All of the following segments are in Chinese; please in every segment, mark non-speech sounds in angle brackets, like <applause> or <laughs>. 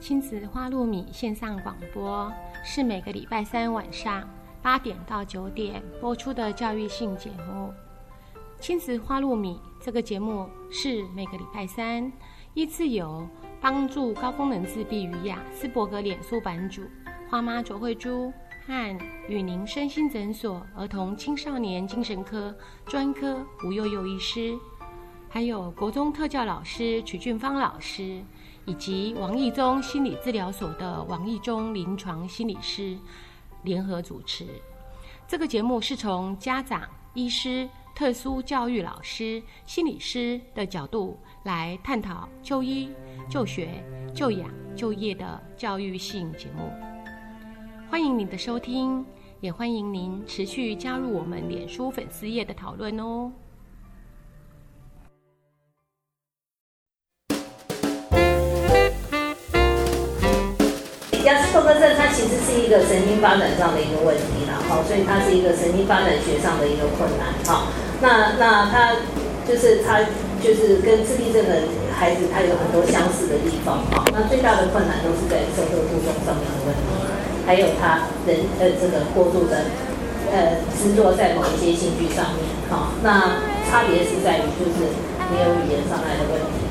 亲子花露米线上广播是每个礼拜三晚上八点到九点播出的教育性节目。亲子花露米这个节目是每个礼拜三依次由帮助高功能自闭与雅斯伯格脸书版主花妈卓慧珠和与您身心诊所儿童青少年精神科专科吴幼幼医师，还有国中特教老师曲俊芳老师。以及王义中心理治疗所的王义中临床心理师联合主持。这个节目是从家长、医师、特殊教育老师、心理师的角度来探讨就医、就学、就养、就业的教育性节目。欢迎您的收听，也欢迎您持续加入我们脸书粉丝页的讨论哦。亚斯伯格症它其实是一个神经发展上的一个问题啦，好，所以它是一个神经发展学上的一个困难，好，那那它就是它就是跟自闭症的孩子，它有很多相似的地方，好，那最大的困难都是在社会互动上面的问题，还有他人呃这个过度的呃执着在某一些兴趣上面，好，那差别是在于就是没有语言障碍的问题。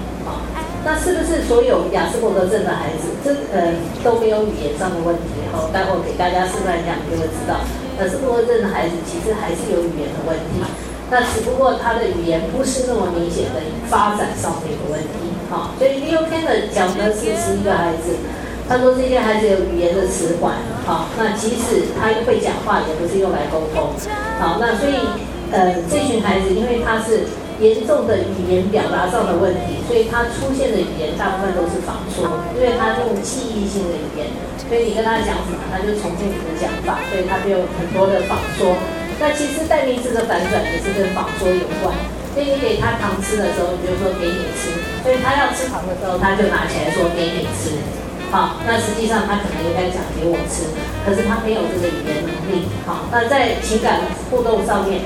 那是不是所有雅斯伯格症的孩子，这呃都没有语言上的问题？好，待会给大家示范一下，你就会知道，雅斯伯格症的孩子其实还是有语言的问题。那只不过他的语言不是那么明显的发展上的一个问题。好，所以 Leo Kanner 讲的是十一个孩子，他说这些孩子有语言的迟缓。好，那即使他会讲话，也不是用来沟通。好，那所以呃这群孩子，因为他是。严重的语言表达上的问题，所以他出现的语言大部分都是仿说，因为他用记忆性的语言，所以你跟他讲什么，他就重复你的讲法，所以他就有很多的仿说。那其实代名词的反转也是跟仿说有关，所以你给他糖吃的时候，你就说给你吃，所以他要吃糖的时候，他就拿起来说给你吃。好，那实际上他可能应该讲给我吃，可是他没有这个语言能力。好，那在情感互动上面。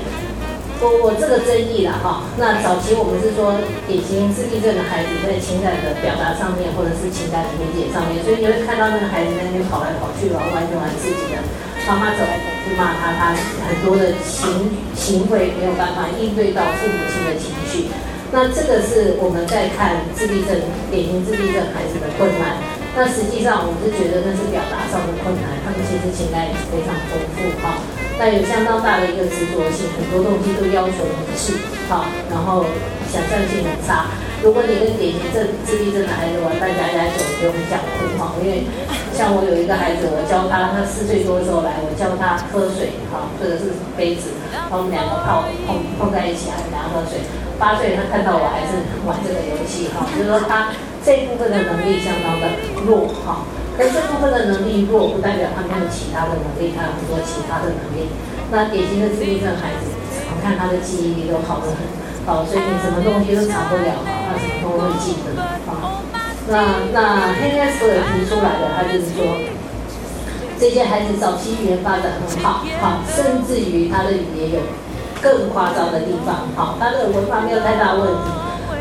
我我这个争议了哈，那早期我们是说典型自闭症的孩子在情感的表达上面，或者是情感的理解上面，所以你会看到那个孩子在那边跑来跑去，玩玩就玩自己的，妈妈走来走去骂他，他很多的行行为没有办法应对到父母亲的情绪，那这个是我们在看自闭症典型自闭症孩子的困难，那实际上我是觉得那是表达上的困难，他们其实情感也是非常丰富哈。那有相当大的一个执着性，很多东西都要求很细，好，然后想象性很差。如果你跟典型症自闭症的孩子玩扮家家酒，就很想哭哈。因为像我有一个孩子，我教他，他四岁多的时候来，我教他喝水哈，或者是杯子，我们两个泡碰碰在一起，还两个喝水。八岁他看到我还是玩这个游戏哈，就是说他这部分的能力相当的弱哈。但这部分的能力弱，不代表他没有其他的能力，他有很多其他的能力。那典型的自闭症孩子，我看他的记忆力都好得很，好，所以你什么东西都藏不了，他什么都会记得。啊，那那 h e n r 提出来的，他就是说，这些孩子早期语言发展很好，好，甚至于他的语言有更夸张的地方，好，他的文法没有太大问题，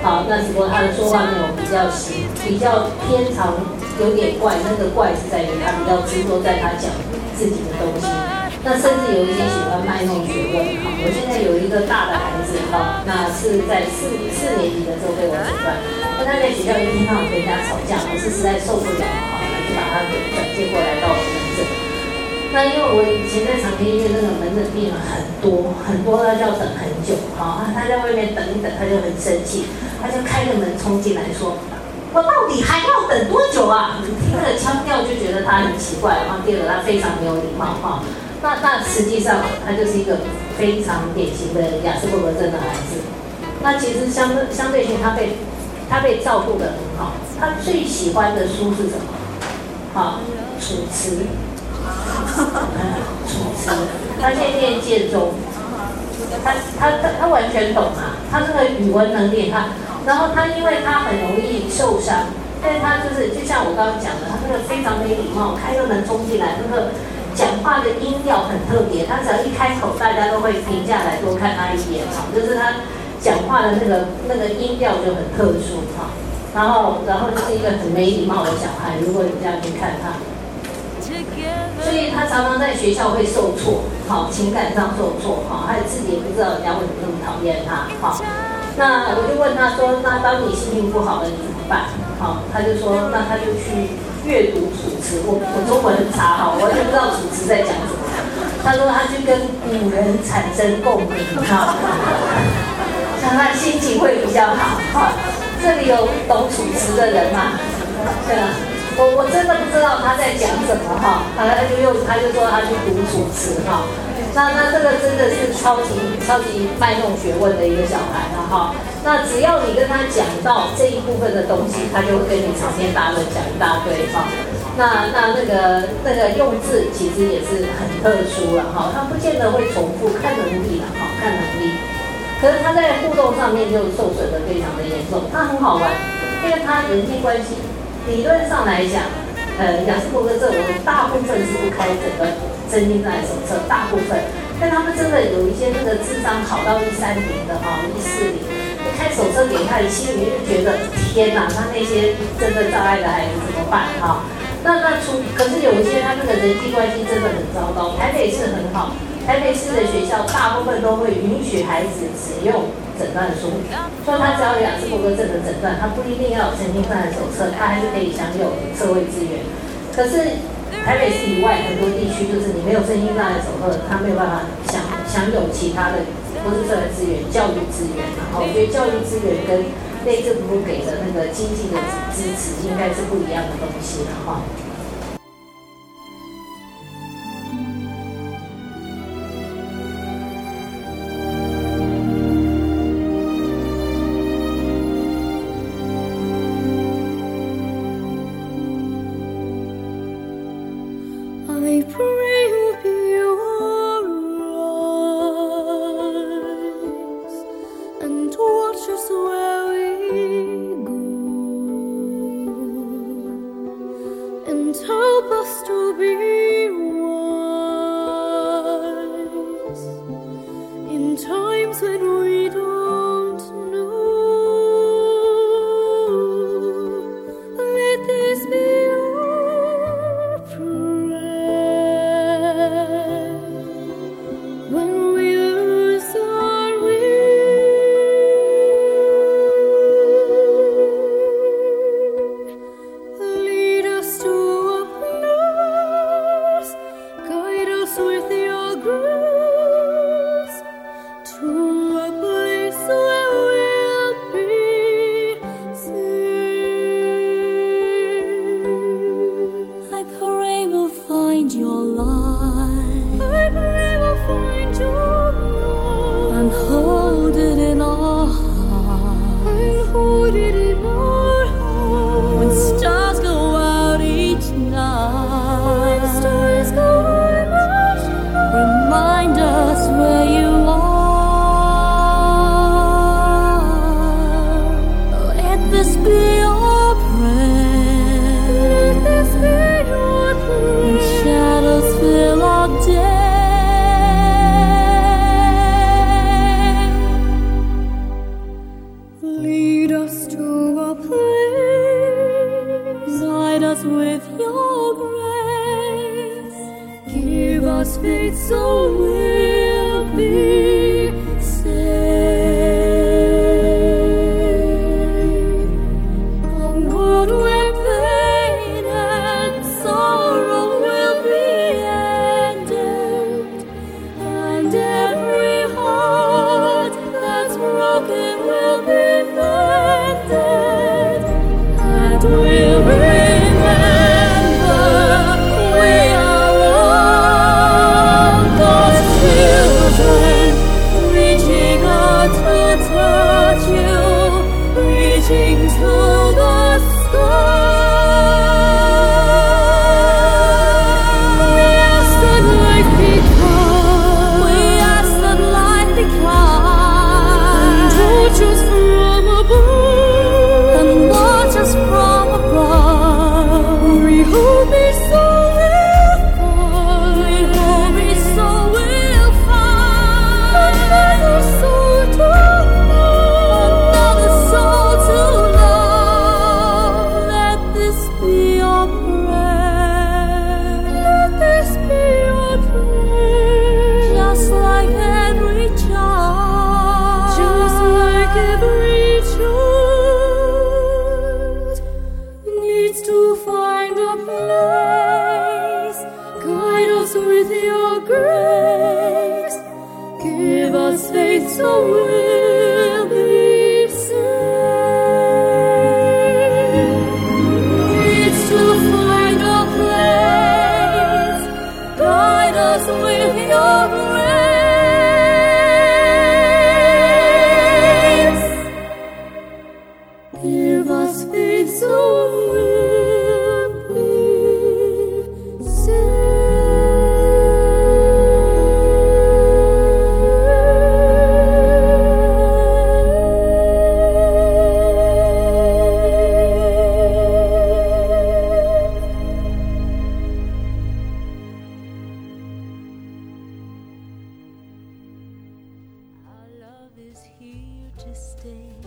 好，那只不过他的说话内容比较细，比较偏长。有点怪，那个怪是在于他比较执着在他讲自己的东西，那甚至有一些喜欢卖弄学问。哈，我现在有一个大的孩子，哈，那是在四四年级的时候被我诊断，那他在学校一听到跟人家吵架，我是实在受不了，哈，就把他给转接过来到我门诊。那因为我以前在长庚医院那个门诊病人很多很多，他就要等很久，哈，他在外面等一等，他就很生气，他就开个门冲进来说。我到底还要等多久啊？你听那个腔调就觉得他很奇怪，然后第二个他非常没有礼貌哈。那那实际上他就是一个非常典型的雅斯伯格症的孩子。那其实相相对性他被他被照顾的很好。他最喜欢的书是什么？好，楚辞。楚辞。<laughs> 他现在念建中。他他他他完全懂啊。他这个语文能力他。然后他因为他很容易受伤，但他就是就像我刚刚讲的，他那个非常没礼貌，开个门冲进来，那个讲话的音调很特别，他只要一开口，大家都会停下来多看他一眼哈，就是他讲话的那个那个音调就很特殊哈。然后然后就是一个很没礼貌的小孩，如果你这样去看他，所以他常常在学校会受挫，好情感上受挫，好他自己也不知道人家为什么那么讨厌他，好，那我就问他说，那当你心情不好了，你怎么办？好，他就说，那他就去阅读楚辞，我我中文很差，哈，我完全不知道楚辞在讲什么。他说他去跟古人产生共鸣，哈，让他心情会比较好，哈。这里有懂楚辞的人吗？对啊，我我真的不知道他在讲什么，哈。他他就用他就说他去读楚辞，哈。那那这个真的是超级超级卖弄学问的一个小孩了，哈。那只要你跟他讲到这一部分的东西，他就会跟你长篇大论讲一大堆，哈。那那那个那个用字其实也是很特殊了，哈。他不见得会重复，看能力了，哈，看能力。可是他在互动上面就受损的非常的严重。他很好玩，因为他人际关系理论上来讲，呃，雅思伯格症我大部分是不开整个真心障碍手册，大部分。但他们真的有一些那个智商考到一三零的，哈，一四零。开手册给他，的心里就觉得天哪，他那些真的障碍的孩子怎么办哈？那那除可是有一些他那个人际关系真的很糟糕。台北市很好，台北市的学校大部分都会允许孩子使用诊断书，说他只要有雅斯伯格症的诊断，他不一定要有神经障碍手册，他还是可以享有社会资源。可是台北市以外很多地区，就是你没有神经障碍手册，他没有办法享享有其他的。不是社会资源、教育资源然后我觉得教育资源跟内政部给的那个经济的支持，应该是不一样的东西了哈。times when we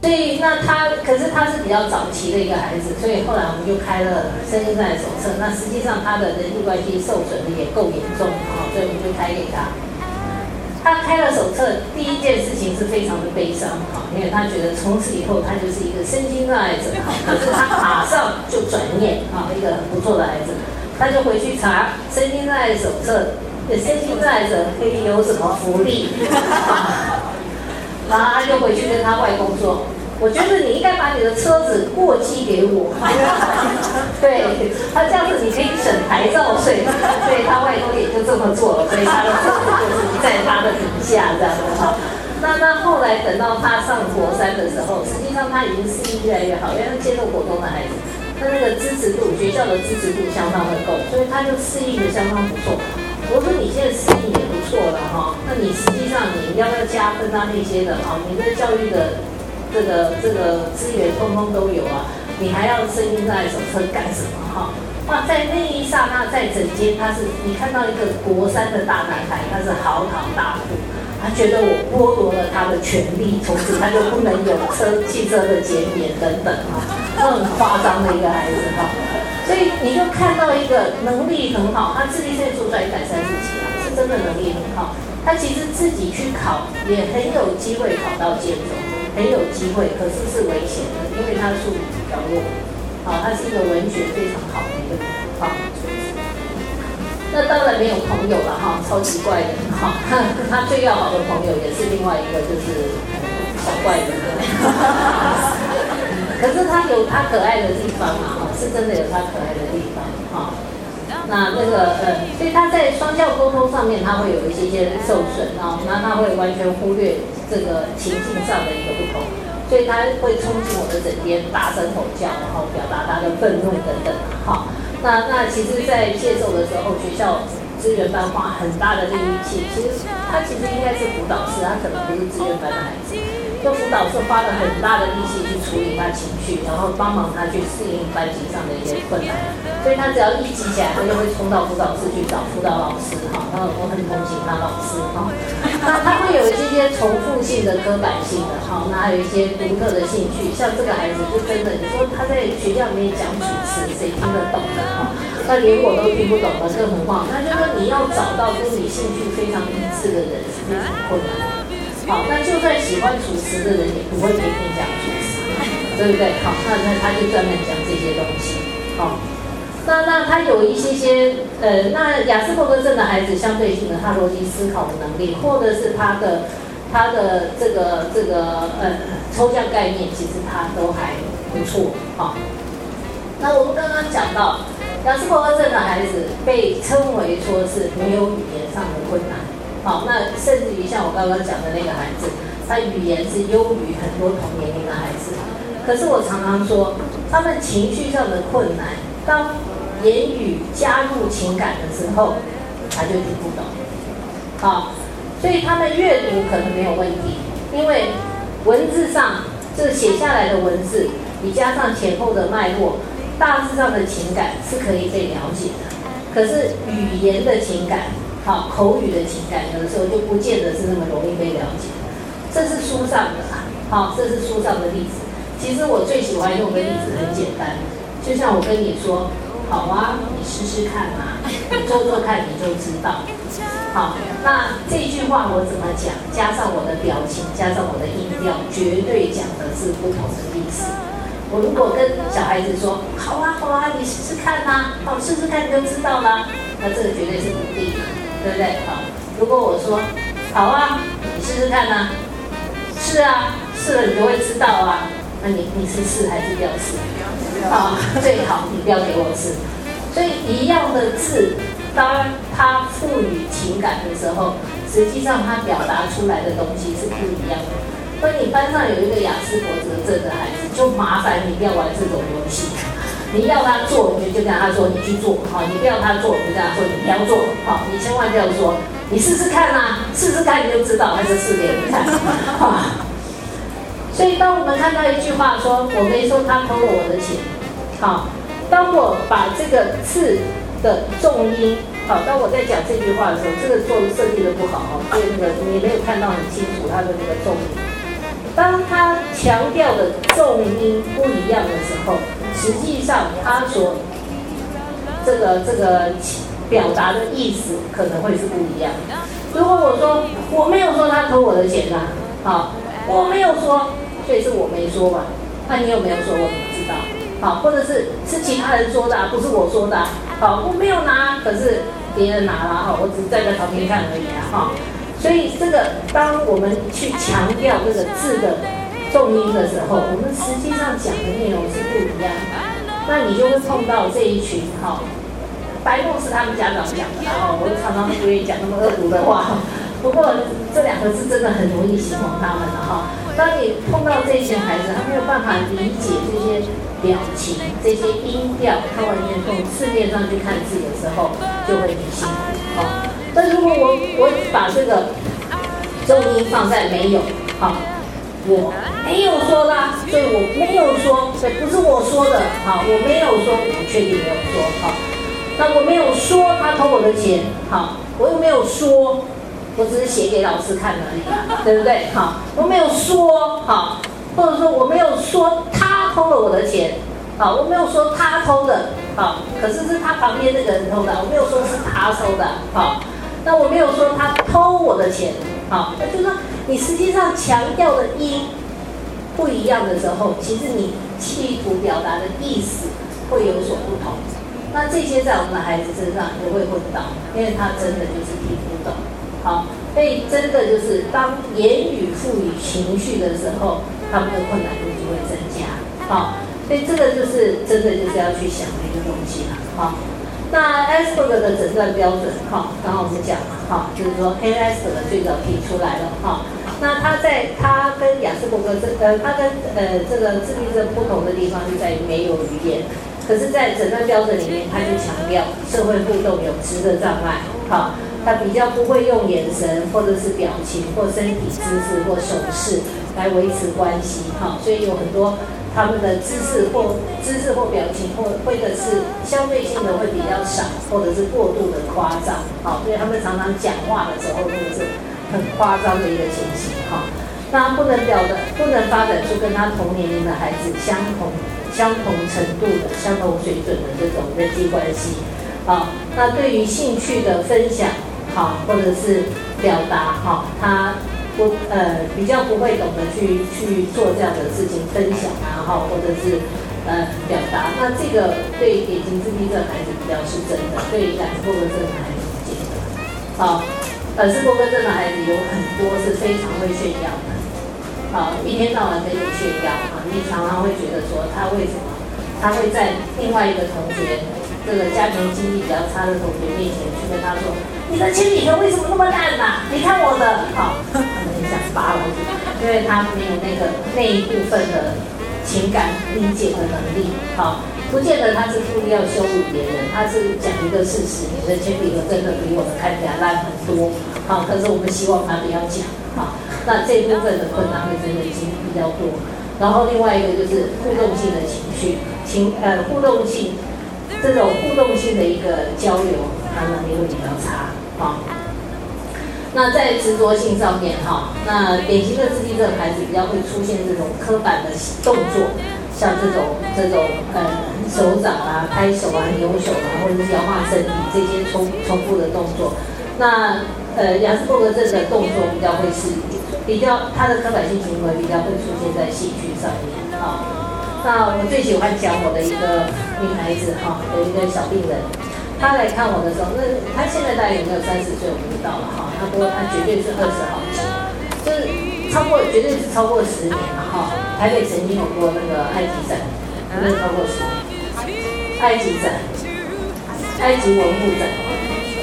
所以那他可是他是比较早期的一个孩子，所以后来我们就开了身心障碍手册。那实际上他的人际关系受损的也够严重啊，所以我们就开给他。他开了手册，第一件事情是非常的悲伤哈，因为他觉得从此以后他就是一个身心障碍者。可是他马上就转念啊，一个很不错的孩子，他就回去查身心障碍手册，身心障碍者可以有什么福利？<laughs> 然后他就回去跟他外公说：“我觉得你应该把你的车子过期给我。<laughs> ”对他这样子你可以省牌照税，所以他外公也就这么做了，所以他的车子就是在他的底下这样子哈。那那后来等到他上国三的时候，实际上他已经适应越来越好，因为他接受活动的孩子，他那个支持度，学校的支持度相当的够，所以他就适应的相当不错。我说你现在适应也不错了哈，那你实际上你要不要加分啊那些的哈？你的教育的这个这个资源通通都有啊，你还要声音在手册干什么哈？哇，在那一刹那，在整间他是你看到一个国三的大男孩，他是嚎啕大哭，他觉得我剥夺了他的权利，从此他就不能有车汽车的减免等等哈，很夸张的一个孩子哈。所以你就看到一个能力很好，他智力现在做出来一百三十几啊，是真的能力很好。他其实自己去考也很有机会考到建中，很有机会，可是是危险的，因为他的数理比较弱。好，他是一个文学非常好的一个好。那当然没有朋友了哈，超奇怪的哈。<laughs> 他最要好的朋友也是另外一个，就是小怪人。可是他有他可爱的地方嘛，哈，是真的有他可爱的地方，哈。那那个呃，所以他在双教沟通上面，他会有一些些受损啊，那他会完全忽略这个情境上的一个不同，所以他会冲进我的枕边，大声吼叫，然后表达他的愤怒等等，哈。那那其实，在接受的时候，学校资源班花很大的力气，其实他其实应该是辅导师，他可能不是资源班的孩子。做辅导是花了很大的力气去处理他情绪，然后帮忙他去适应班级上的一些困难，所以他只要一急起来，他就会冲到辅导室去找辅导老师哈。然后我很同情他老师哈。那他会有一些重复性的、刻板性的哈，那还有一些独特的兴趣，像这个孩子就真的，你说他在学校里面讲主持，谁听得懂的哈？那连我都听不懂的，更何况那就说你要找到跟你兴趣非常一致的人是非常困难。好，那就算喜欢主持的人也不会天天讲主持，对不对？好，那那他就专门讲这些东西。好，那那他有一些些呃，那雅斯伯格症的孩子相对性的，他逻辑思考的能力，或者是他的他的这个这个呃抽象概念，其实他都还不错。好，那我们刚刚讲到雅斯伯格症的孩子被称为说是没有语言上的困难。好，那甚至于像我刚刚讲的那个孩子，他语言是优于很多同年龄的孩子。可是我常常说，他们情绪上的困难，当言语加入情感的时候，他就听不懂。好，所以他们阅读可能没有问题，因为文字上这写下来的文字，你加上前后的脉络，大致上的情感是可以被了解的。可是语言的情感。好，口语的情感有的时候就不见得是那么容易被了解。这是书上的，好，这是书上的例子。其实我最喜欢用的例子很简单，就像我跟你说，好啊，你试试看 <laughs> 嘛，你做做看你就知道。好，那这句话我怎么讲？加上我的表情，加上我的音调，绝对讲的是不同的意思。我如果跟小孩子说，好啊，好啊，你试试看呐，好，试试看你就知道了，那这个绝对是不对的。对不对？好，如果我说好啊，你试试看呐。是啊，试了你就会知道啊。那你你是试还是不要试？好，最好你不要给我试。所以一样的字，当它赋予情感的时候，实际上它表达出来的东西是不一样的。所以你班上有一个雅思伯格症的孩子，就麻烦你不要玩这种游戏。你要他做，你就跟他说你去做，好，你不要他做，你就跟他说你不要做，好，你千万不要说，你试试看呐，试试看你就知道，还是试给你看，<laughs> 啊。所以当我们看到一句话说，我没说他偷了我的钱，好，当我把这个字的重音，好，当我在讲这句话的时候，这个做设计的不好哦，所以那个你没有看到很清楚它的那个重音。当他强调的重音不一样的时候，实际上他所这个这个表达的意思可能会是不一样。如果我说我没有说他偷我的钱呐，好，我没有说，所以是我没说嘛，那你有没有说？我怎么知道？好，或者是是其他人说的，不是我说的，好，我没有拿，可是别人拿了哈，我只是站在旁边看而已啊，哈。所以这个，当我们去强调这个字的重音的时候，我们实际上讲的内容是不一样的。那你就会碰到这一群哈，白梦是他们家长讲的，然后我常常不愿意讲那么恶毒的话。不过这两个字真的很容易形容他们了哈。当你碰到这些孩子，他没有办法理解这些表情、这些音调，他完全从字面上去看字的时候，就会很辛苦哈。但如果我我把这个重音放在没有，好，我没有说啦，所以我没有说，所以不是我说的，好，我没有说，我确定没有说，好，那我没有说他偷我的钱，好，我又没有说，我只是写给老师看而已，<laughs> 对不对？好，我没有说，好，或者说我没有说他偷了我的钱，好，我没有说他偷的，好，可是是他旁边那个人偷的，我没有说是他偷的，好。那我没有说他偷我的钱，好，那就是说你实际上强调的音不一样的时候，其实你企图表达的意思会有所不同。那这些在我们的孩子身上也会混到，因为他真的就是听不懂，好，所以真的就是当言语赋予情绪的时候，他们的困难度就会增加，好，所以这个就是真的就是要去想的一个东西了，好。那 Asperger 的诊断标准，哈，刚刚我们讲了，哈，就是说，ASPERGER 最早提出来了，哈。那他在他跟雅斯伯格这，呃，他跟呃这个自闭症不同的地方就在于没有语言，可是，在诊断标准里面，他就强调社会互动有质的障碍，哈，他比较不会用眼神或者是表情或身体姿势或手势来维持关系，哈，所以有很多。他们的姿势或姿势或表情或或者是相对性的会比较少，或者是过度的夸张，好，所以他们常常讲话的时候都是很夸张的一个情形，哈。那不能表的，不能发展出跟他同年龄的孩子相同相同程度的相同水准的这种人际关系，好。那对于兴趣的分享，好，或者是表达，好，他。不呃比较不会懂得去去做这样的事情分享啊哈或者是呃表达，那这个对典型自闭症孩子比较是真的，对雅斯伯格症的孩子不见得。好，雅斯伯格症的孩子有很多是非常会炫耀的，好一天到晚跟你炫耀啊，你常常会觉得说他为什么他会在另外一个同学这个家庭经济比较差的同学面前去跟他说，你的铅笔盒为什么那么烂呐？你看我的好。想扒了，因为他没有那个那一部分的情感理解的能力，好，不见得他是故意要羞辱别人，他是讲一个事实，你的铅笔盒真的比我的看起来烂很多，好，可是我们希望他不要讲，好，那这部分的困难会真的经比较多，然后另外一个就是互动性的情绪，情呃互动性这种互动性的一个交流，他能力会比较差，好。那在执着性上面，哈，那典型的自闭症孩子比较会出现这种刻板的动作，像这种这种呃手掌啊、拍手啊、扭手啊，或者是摇晃身体这些重重复的动作。那呃雅斯伯格症的动作比较会是比较他的刻板性行为比较会出现在戏剧上面，哈。那我最喜欢讲我的一个女孩子，哈，有一个小病人。他来看我的时候，那他现在大概有没有三十岁，我不知道了哈。他说他绝对是二十好几，就是超过，绝对是超过十年了哈。台北曾经有过那个埃及展，有没有超过十年？埃及展，埃及文物展，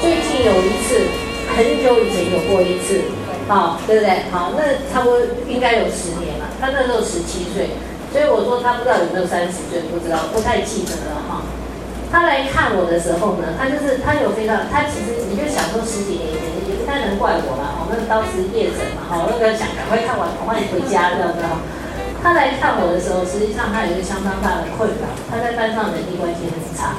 最近有一次，很久以前有过一次，好，对不对？好，那差不多应该有十年了。他那时候十七岁，所以我说他不知道有没有三十岁，不知道，不太记得了哈。他来看我的时候呢，他就是他有非常，他其实你就想说十几年前也不太能怪我了，哦，那当时夜诊嘛，哈，那个想赶快看完赶快回家这样子哈。他来看我的时候，实际上他有一个相当大的困扰，他在班上人际关系很差。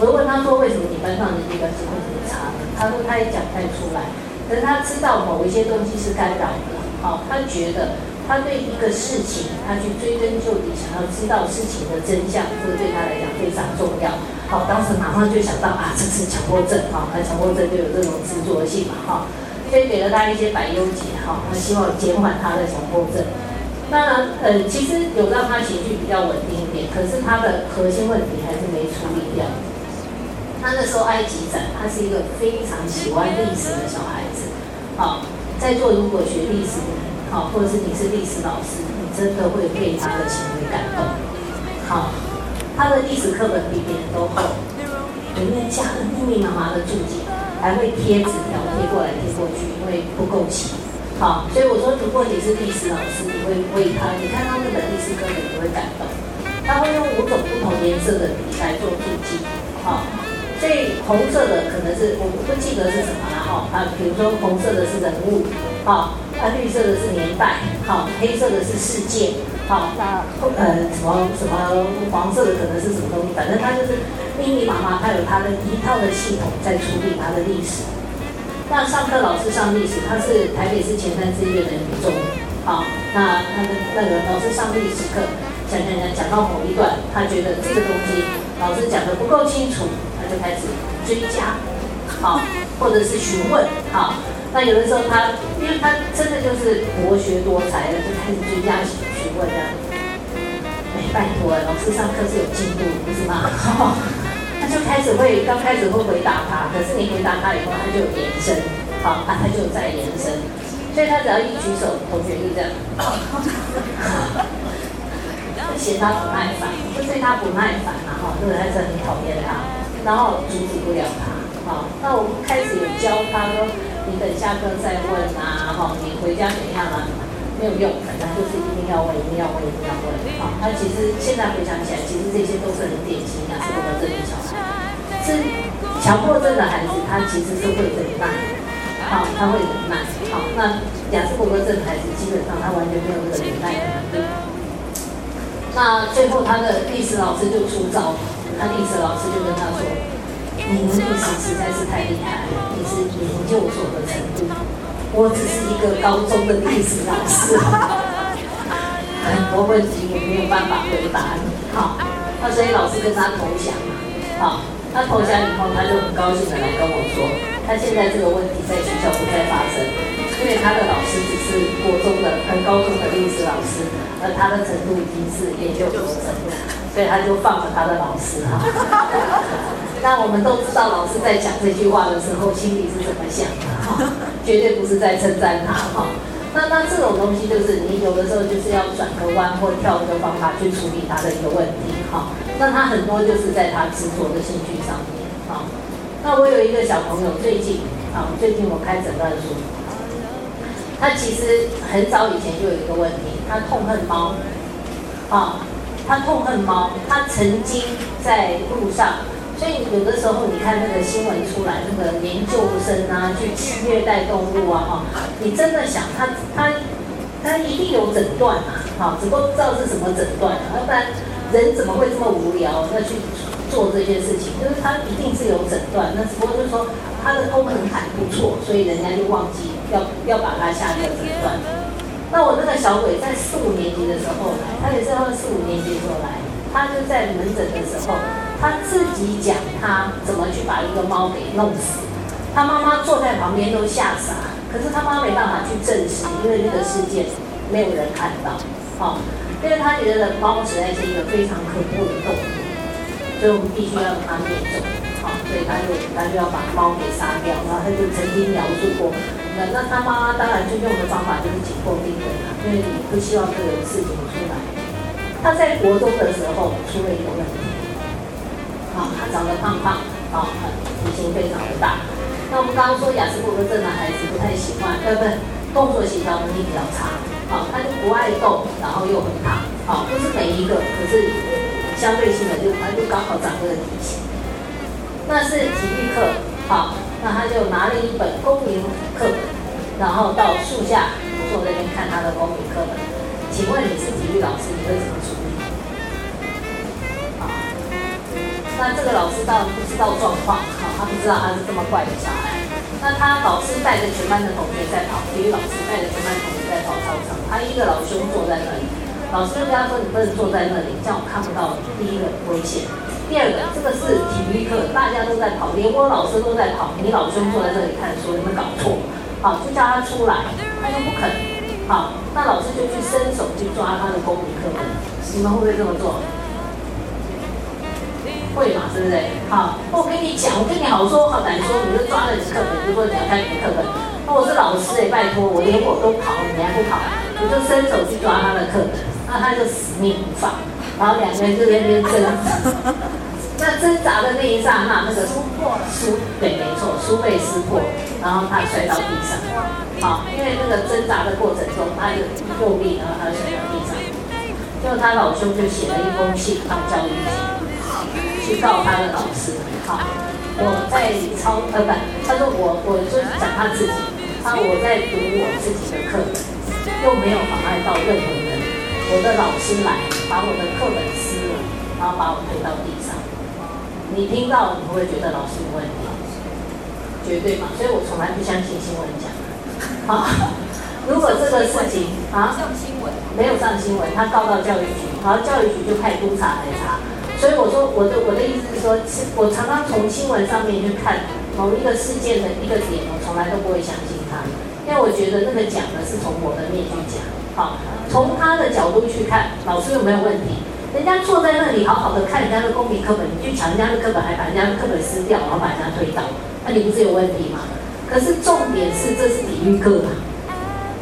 我就问他说为什么你班上人际关系会这么差？他说他也讲不太出来，可是他知道某一些东西是干扰的，好，他觉得他对一个事情，他去追根究底，想要知道事情的真相，这个对他来讲非常重要。好，当时马上就想到啊，这是强迫症，哈，那强迫症就有这种执着性嘛，哈，所以给了他一些百忧解，哈，他希望减缓他的强迫症。当然，呃，其实有让他情绪比较稳定一点，可是他的核心问题还是没处理掉。他那时候埃及展，他是一个非常喜欢历史的小孩子，好，在座如果学历史的人。好，或者是你是历史老师，你真的会被他的行为感动。好，他的历史课本比别人都厚，里面加了密密麻麻的注解，还会贴纸条贴过来贴过去，因为不够齐。好，所以我说，如果你是历史老师，你会为他，你看到那本历史课本，你会感动。他会用五种不同颜色的笔来做注记。好，所以红色的可能是我不记得是什么了哈。啊，比如说红色的是人物。好。它绿色的是年代，好，黑色的是世界，好，那呃什么什么黄色的可能是什么东西，反正它就是密密麻麻，它有它的一套的系统在处理它的历史。那上课老师上历史，他是台北市前三志愿的女中，好，那那个那个老师上历史课，讲讲讲讲到某一段，他觉得这个东西老师讲的不够清楚，他就开始追加，好，或者是询问，好。那有的时候他，因为他真的就是博学多才的，就开始追加询问这样。哎，拜托，老师上课是有进步，不是吗？<laughs> 他就开始会，刚开始会回答他，可是你回答他以后，他就延伸，好，啊，他就在延伸。所以他只要一举手，同学就这样，<laughs> 嫌他不耐烦，就对他不耐烦嘛，哈，就是还是很讨厌他，然后阻止不了他，好，那我们开始有教他说。你等下课再问啊，哈，你回家怎样啊？没有用，反正就是一定要问，一定要问，一定要问。好，他其实现在回想起来，其实这些都是很典型的，是我们这类小孩。是强迫症的孩子，他其实是会忍耐，好，他会忍耐。好，那雅斯伯格症的孩子，基本上他完全没有这个忍耐的能力。那最后他的历史老师就出招，他历史老师就跟他说。你的历史实在是太厉害了，你是研究所的程度，我只是一个高中的历史老师，<laughs> 很多问题我没有办法回答你。好，那所以老师跟他投降嘛。好，他投降以后，他就很高兴的来跟我说，他现在这个问题在学校不再发生，因为他的老师只是国中的、很高中的历史老师，而他的程度已经是研究所程度，所以他就放了他的老师哈。<laughs> 那我们都知道，老师在讲这句话的时候，心里是怎么想的哈？绝对不是在称赞他哈。那那这种东西，就是你有的时候就是要转个弯或跳一个方法去处理他的一个问题哈。那他很多就是在他执着的兴趣上面哈。那我有一个小朋友，最近啊，最近我开诊断书，他其实很早以前就有一个问题，他痛恨猫啊，他痛恨猫，他曾经在路上。所以有的时候，你看那个新闻出来，那个研究生啊，去虐待动物啊，哈，你真的想他他他一定有诊断啊，哈，只不过不知道是什么诊断，要不然人怎么会这么无聊要去做这些事情？就是他一定是有诊断，那只不过就是说他的功能还不错，所以人家就忘记要要把他下一个诊断。那我那个小鬼在四五年级的时候来，他也是他四五年级的时候来，他就在门诊的时候。他自己讲他怎么去把一个猫给弄死，他妈妈坐在旁边都吓傻，可是他妈没办法去证实，因为那个事件没有人看到，好，因为他觉得猫实在是一个非常可怖的动物，所以我们必须要把它灭种，好，所以他就他就要把猫给杀掉，然后他就曾经描述过，那那他妈妈当然就用的方法就是紧迫病人啊，因为你不希望这个事情出来。他在国中的时候出了一个问题。啊，他长得胖胖，啊，体型非常的大。那我们刚刚说雅斯伯格症的孩子不太喜欢，呃，不对，动作协调能力比较差，好，他就不爱动，然后又很胖，好，不是每一个，可是相对性的就他就刚好长这个体型。那是体育课，好，那他就拿了一本公民课本，然后到树下坐那边看他的公民课本。请问你是体育老那这个老师当然不知道状况，好，他不知道他是这么怪的小孩，那他老师带着全班的同学在跑，体育老师带着全班同学在跑操场，他一个老兄坐在那里，老师就跟他说：“你不能坐在那里，这样我看不到。”第一个危险，第二个这个是体育课，大家都在跑，连我老师都在跑，你老兄坐在这里看书，你们搞错？好，就叫他出来，他又不肯。好，那老师就去伸手去抓他的公民课本，你们会不会这么做？会嘛，对不对？好，我跟你讲，我跟你好说好歹说，你就抓了你的课本，就说你要看你的课本。那我是老师哎，拜托，我连我都跑，你还不跑？我就伸手去抓他的课本，那他就死命不放，然后两个人就在那边争。那挣扎的那一刹那，那个书破书，对，没错，书被撕破，然后他摔到地上。好，因为那个挣扎的过程中，他就用力，然后他摔到地上。就他老兄就写了一封信到教育局。去告他的老师，好，我在抄，呃不，他说我，我就讲他自己，他我在读我自己的课本，又没有妨碍到任何人，我的老师来把我的课本撕了，然后把我推到地上，你听到你会觉得老师有问题，绝对嘛，所以我从来不相信新闻讲，好，如果这个事情啊，上新闻没有上新闻，他告到教育局，然后教育局就派督察来查。所以我说，我的我的意思是说，我常常从新闻上面去看某一个事件的一个点，我从来都不会相信他，因为我觉得那个讲的是从我的面去讲，好，从他的角度去看，老师有没有问题？人家坐在那里好好的看人家的公民课本，你去抢人家的课本，还把人家的课本撕掉，然后把人家推倒，那你不是有问题吗？可是重点是这是体育课，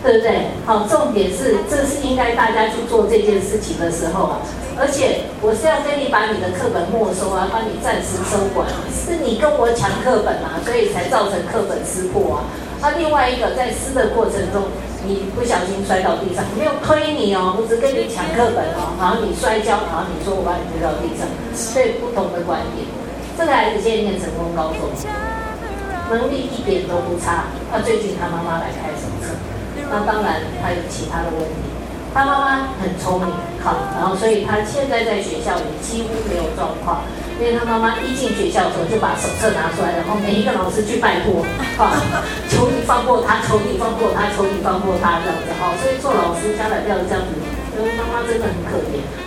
对不对？好，重点是这是应该大家去做这件事情的时候啊。而且我是要跟你把你的课本没收啊，帮你暂时收管，是你跟我抢课本啊，所以才造成课本撕破啊。那另外一个在撕的过程中，你不小心摔到地上，没有推你哦，我只跟你抢课本哦，然后你摔跤，然后你说我把你推到地上，所以不同的观点。这个孩子现在念成功高中，能力一点都不差。那最近他妈妈来开手册，那当然他有其他的问题。他妈妈很聪明，好，然后所以他现在在学校里几乎没有状况，因为他妈妈一进学校的时候就把手册拿出来，然后每一个老师去拜托，好，<laughs> 求你放过他，求你放过他，求你放过他这样子，好，所以做老师家长不要这样子，因为妈妈真的很可怜。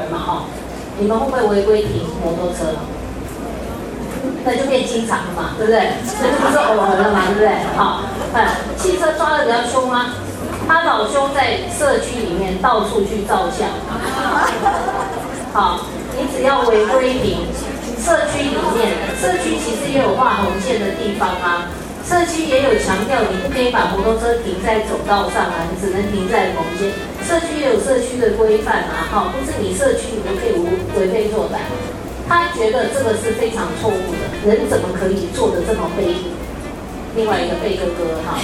偶尔嘛哈。你们会不会违规停摩托车？那就变经常了嘛，对不对？那就不是偶尔了嘛，对不对？好，嗯，汽车抓的比较凶吗？他老兄在社区里面到处去照相。好，你只要违规停，社区里面，社区其实也有画红线的地方啊。社区也有强调，你不可以把摩托车停在走道上啊，你只能停在某些。社区也有社区的规范啊，哈，不是你社区你就可以无为非作歹。他觉得这个是非常错误的，人怎么可以做的这么卑鄙？另外一个贝哥哥哈，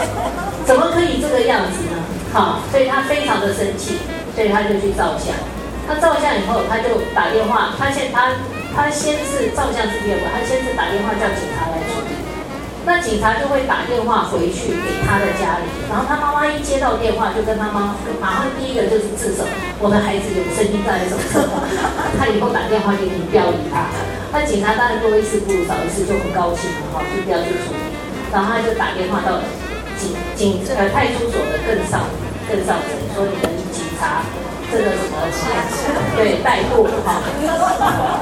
<laughs> 怎么可以这个样子呢？好，所以他非常的生气，所以他就去照相。他照相以后，他就打电话，他先他他先是照相是第二步，他先是打电话叫警察来。那警察就会打电话回去给他的家里，然后他妈妈一接到电话，就跟他妈马上第一个就是自首，我的孩子有声音在手册，他以后打电话给你不要理他。那警察当然多一事不如少一事，就很高兴了哈，就不要去处理。然后他就打电话到警警呃派出所的更上更上层，说你们警察这个什么对怠惰哈，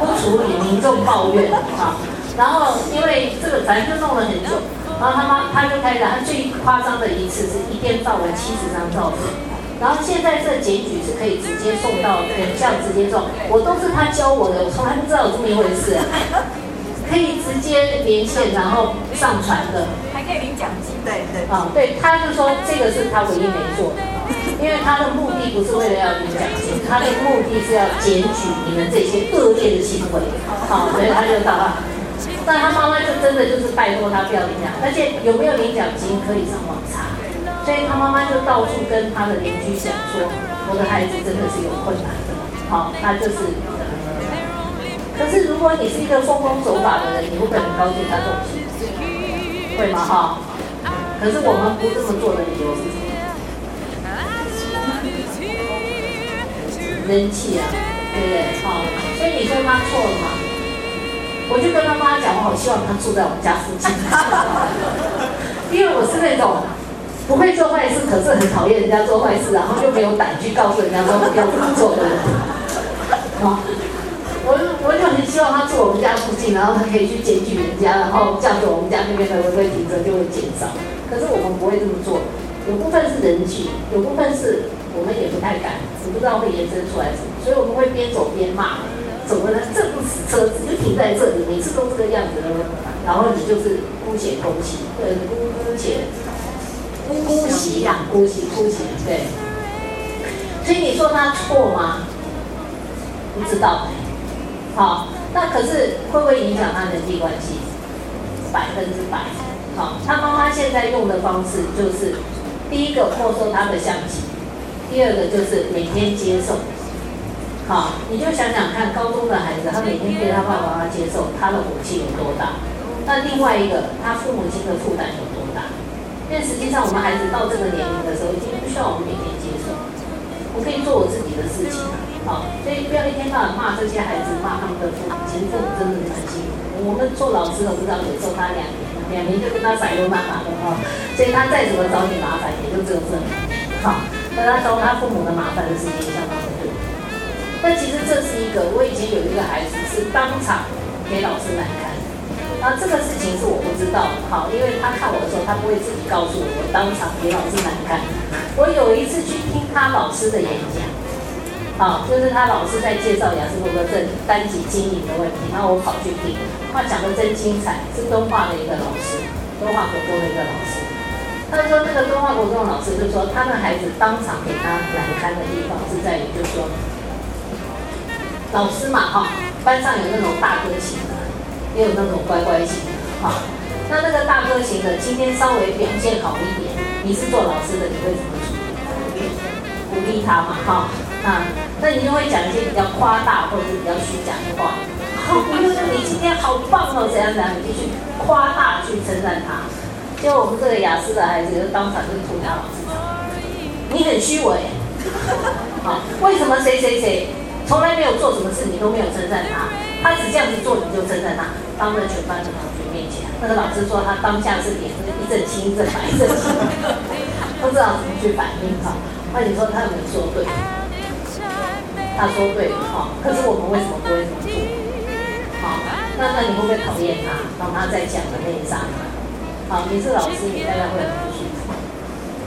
不处理民众抱怨哈。然后，因为这个反正就弄了很久，然后他妈他就开始，他最夸张的一次是一天照完七十张照片，然后现在这检举是可以直接送到原校直接送，我都是他教我的，我从来不知道有这么 <laughs> 一回事，可以直接连线然后上传的，还可以领奖金，对对，啊对，他就说这个是他唯一没做的，因为他的目的不是为了要领奖金，他的目的是要检举你们这些恶劣的行为，好，所以他就到了。那他妈妈就真的就是拜托他不要领奖，而且有没有领奖金可以上网查，所以他妈妈就到处跟他的邻居讲说，我的孩子真的是有困难的，好，他就是。可是如果你是一个奉公守法的人，你不会很高兴他这种事？会吗？哈。可是我们不这么做的理由是什么？人气啊，对不对？好，所以你说他错了吗？我就跟他妈讲，我好希望他住在我们家附近，<laughs> 因为我是那种不会做坏事，可是很讨厌人家做坏事，然后又没有胆去告诉人家说要怎么做的人。好，我我就很希望他住我们家附近，然后他可以去检举人家，然后这样子我们家那边的违规停车就会减少。可是我们不会这么做，有部分是人情，有部分是我们也不太敢，我不知道会延伸出来什么，所以我们会边走边骂。怎么呢？这部车子就停在这里，每次都这个样子的，然后你就是姑且姑息，对，姑且姑息呀，姑息姑息，对。所以你说他错吗？不知道。好，那可是会不会影响他人际关系？百分之百。好，他妈妈现在用的方式就是，第一个没收他的相机，第二个就是每天接送。好，你就想想看，高中的孩子，他每天被他爸爸妈妈接受，他的火气有多大？那另外一个，他父母亲的负担有多大？因为实际上，我们孩子到这个年龄的时候，已经不需要我们每天接受，我可以做我自己的事情。好，所以不要一天到晚骂这些孩子，骂他们的父母。其实父母真的是很辛苦。我们做老师的，不知道有时候他两年，两年就跟他甩油骂骂的哈。所以他再怎么找你麻烦，也就只有这两年。好，那他找他父母的麻烦的时间相当的多。但其实这是一个，我以前有一个孩子是当场给老师难堪，那这个事情是我不知道的，好，因为他看我的时候，他不会自己告诉我，我当场给老师难堪。我有一次去听他老师的演讲，好，就是他老师在介绍雅思伯格症单级经营的问题，那我跑去听，他讲的真精彩，是东化的一个老师，东化国中的一个老师，他说那个东化国中的老师就说，他的孩子当场给他难堪的地方是在于，就是说。老师嘛，哈，班上有那种大哥型的，也有那种乖乖型的，哈。那那个大哥型的，今天稍微表现好一点，你是做老师的，你会怎么处理？鼓励他嘛，哈。啊，那你就会讲一些比较夸大或者是比较虚假的话，好，不用，你今天好棒哦，怎样怎样，你就去夸大去称赞他。结果我们这个雅思的孩子就当场就吐他老师你很虚伪。<laughs> 好，为什么谁谁谁从来没有做什么事，你都没有称赞他？他只这样子做，你就称赞他，当着全班的同学面前，那个老师说他当下是脸一阵青一阵白，一阵青，不知道怎么去反应哈。那你说他有没有说对？他说对哈，可是我们为什么不会这么做？好，那那你会不会讨厌他？当他在讲的那一刹那，好，你是老师，你大概会很不舒服。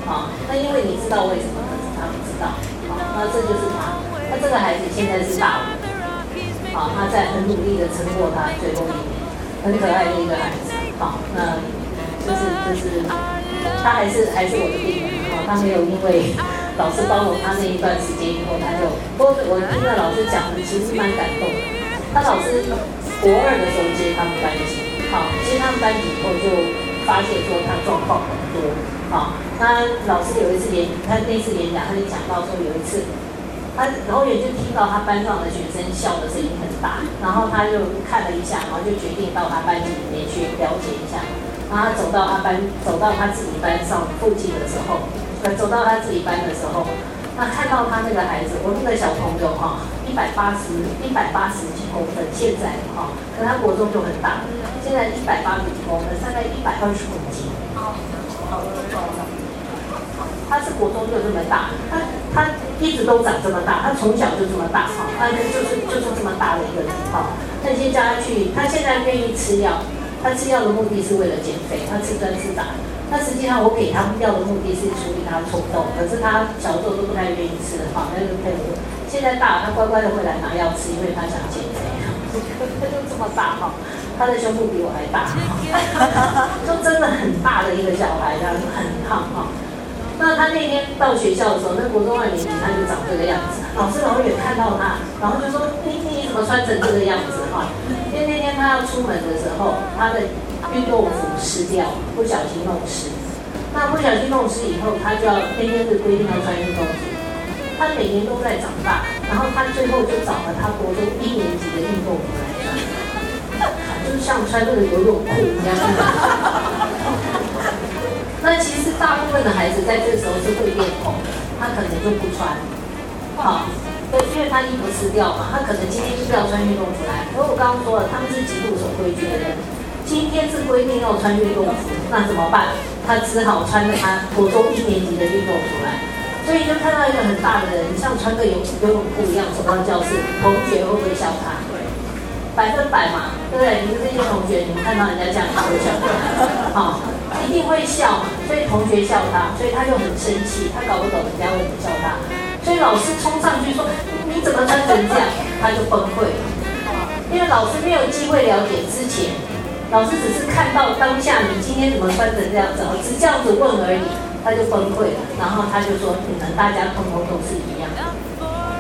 好，那因为你知道为什么，可是他不知道。好，那这就是他。这个孩子现在是大五，好，他在很努力的撑过他最后一年，很可爱的一个孩子。好，那就是就是他还是还是我的病人。好，他没有因为。老师包容他那一段时间以后，他就，不过我听了老师讲的，其实蛮感动的。他老师国二的时候接他们班级，好，接他们班级以后就发现说他状况很多，好，他老师有一次演，他那次演讲他就讲到说有一次，他老远就听到他班上的学生笑的声音很大，然后他就看了一下，然后就决定到他班级里面去了解一下，然后他走到他班，走到他自己班上附近的时候。走到他自己班的时候，那看到他那个孩子，我那个小朋友哈，一百八十一百八十几公分，现在哈，可他国中就很大，现在一百八十几公分，大概一百二十公斤。他是国中就这么大，他他一直都长这么大，他从小就这么大哈，他就是就是这么大的一个人哈。那先叫他去，他现在愿意吃药，他吃药的目的是为了减肥，他吃专吃打。那实际上我给他药的目的是处理他的冲动，可是他小时候都不太愿意吃哈，那就配合。现在大了，他乖乖的会来拿药吃，因为他想减肥。他就这么大哈，他的胸部比我还大哈，就真的很大的一个小孩，这样很胖哈。那他那天到学校的时候，那国中二年级他就长这个样子，老师老远看到他，然后就说你你怎么穿成这个样子哈？因为那天他要出门的时候，他的。运动服湿掉，不小心弄湿。那不小心弄湿以后，他就要天天是规定要穿运动服。他每年都在长大，然后他最后就找了他国中一年级的运动服来穿，<laughs> 就是像穿这个游泳裤一样。那其实大部分的孩子在这时候是会变红，他可能就不穿。好，对，因为他衣服湿掉嘛，他可能今天就是要穿运动服来。而我刚刚说了，他们是极度守规矩的人。今天是规定要穿运动服，那怎么办？他只好穿着他国中一年级的运动服来，所以就看到一个很大的人，像穿个游游泳裤一样走到教室，同学会不会笑他？百分百嘛，对不对？你们这些同学，你们看到人家这样会笑好，一定会笑嘛。所以同学笑他，所以他就很生气，他搞不懂人家为什么笑他，所以老师冲上去说：“你怎么穿成这样？”他就崩溃了，因为老师没有机会了解之前。老师只是看到当下你今天怎么穿成这样子，只这样子问而已，他就崩溃了。然后他就说：“你们大家通通都是一样，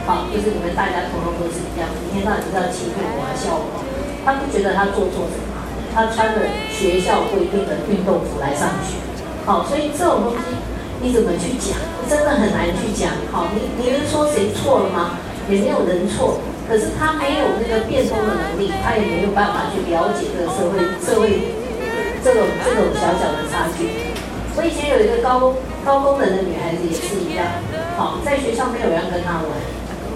好，就是你们大家通通都是一样，一天到晚都要欺负我、笑我。”他不觉得他做错什么，他穿着学校规定的运动服来上学，好，所以这种东西你怎么去讲，真的很难去讲。好，你你能说谁错了吗？也没有人错。可是他没有那个变通的能力，他也没有办法去了解这个社会社会这种这种小小的差距。我以前有一个高高功能的女孩子也是一样，好，在学校没有人跟她玩。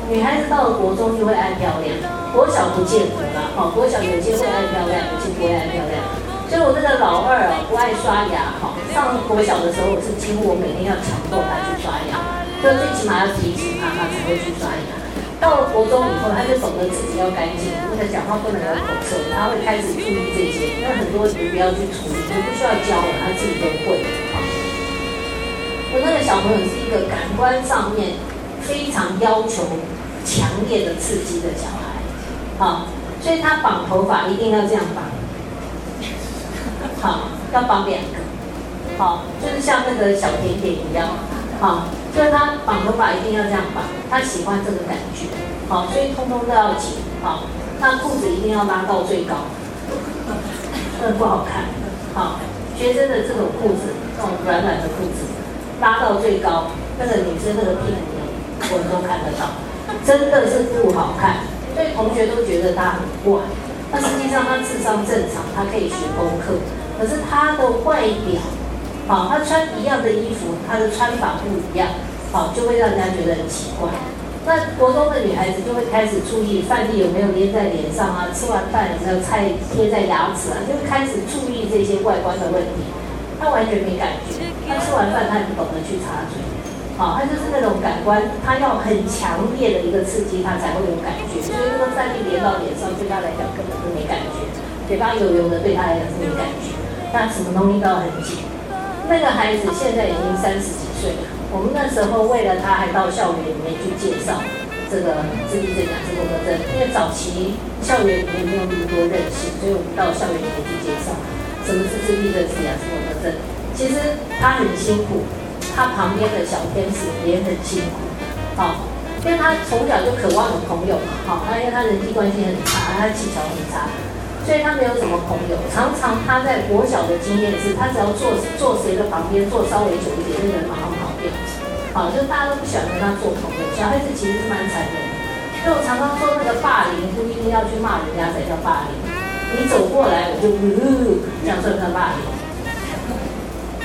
女孩子到了国中就会爱漂亮，国小不见得啦，好，国小有些会爱漂亮，有些不会爱漂亮。所以我这个老二啊，不爱刷牙，好，上国小的时候我是几乎我每天要强迫他去刷牙，就最起码要提醒他，他才会去刷牙。到了国中以后，他就懂得自己要干净，因为他讲话不能有口臭，他会开始注意这些。那很多你不要去处理，你不需要教了，他自己都会。我那个小朋友是一个感官上面非常要求强烈的刺激的小孩，好，所以他绑头发一定要这样绑，好，要绑两个，好，就是像那个小甜甜一样，好。所以他绑头发一定要这样绑，他喜欢这个感觉，好，所以通通都要紧，好，那裤子一定要拉到最高，<laughs> 那不好看，好，学生的这种裤子，这种软软的裤子，拉到最高，那个女生那个屁股，我们都看得到，真的是不好看，所以同学都觉得他很怪，那实际上他智商正常，他可以学功课，可是他的外表，好，他穿一样的衣服，他的穿法不一样，好，就会让人家觉得很奇怪。那国中的女孩子就会开始注意饭粒有没有粘在脸上啊，吃完饭有没有菜贴在牙齿啊，就开始注意这些外观的问题。他完全没感觉，她吃完饭他也不懂得去擦嘴。好，他就是那种感官，他要很强烈的一个刺激，他才会有感觉。所以那个饭粒连到脸上，对他来讲根本就没感觉。嘴巴油油的，对他来讲是没感觉。那什么东西都要很紧。那个孩子现在已经三十几岁了。我们那时候为了他，还到校园里面去介绍这个自闭症、雅思伯格症。因为早期校园里面没有那么多认识，所以我们到校园里面去介绍什么是自闭症、是雅思伯格症。其实他很辛苦。他旁边的小天使也很辛苦，好，因为他从小就渴望有朋友嘛，好，他因为他人际关系很差，他技巧很差，所以他没有什么朋友。常常他在国小的经验是，他只要坐坐谁的旁边坐稍微久一点，那个人马上跑掉，好，就大家都不喜欢跟他做朋友。小孩子其实是蛮残忍的，所以我常常说那个霸凌不一定要去骂人家才叫霸凌，你走过来我就呜，这样算不算霸凌？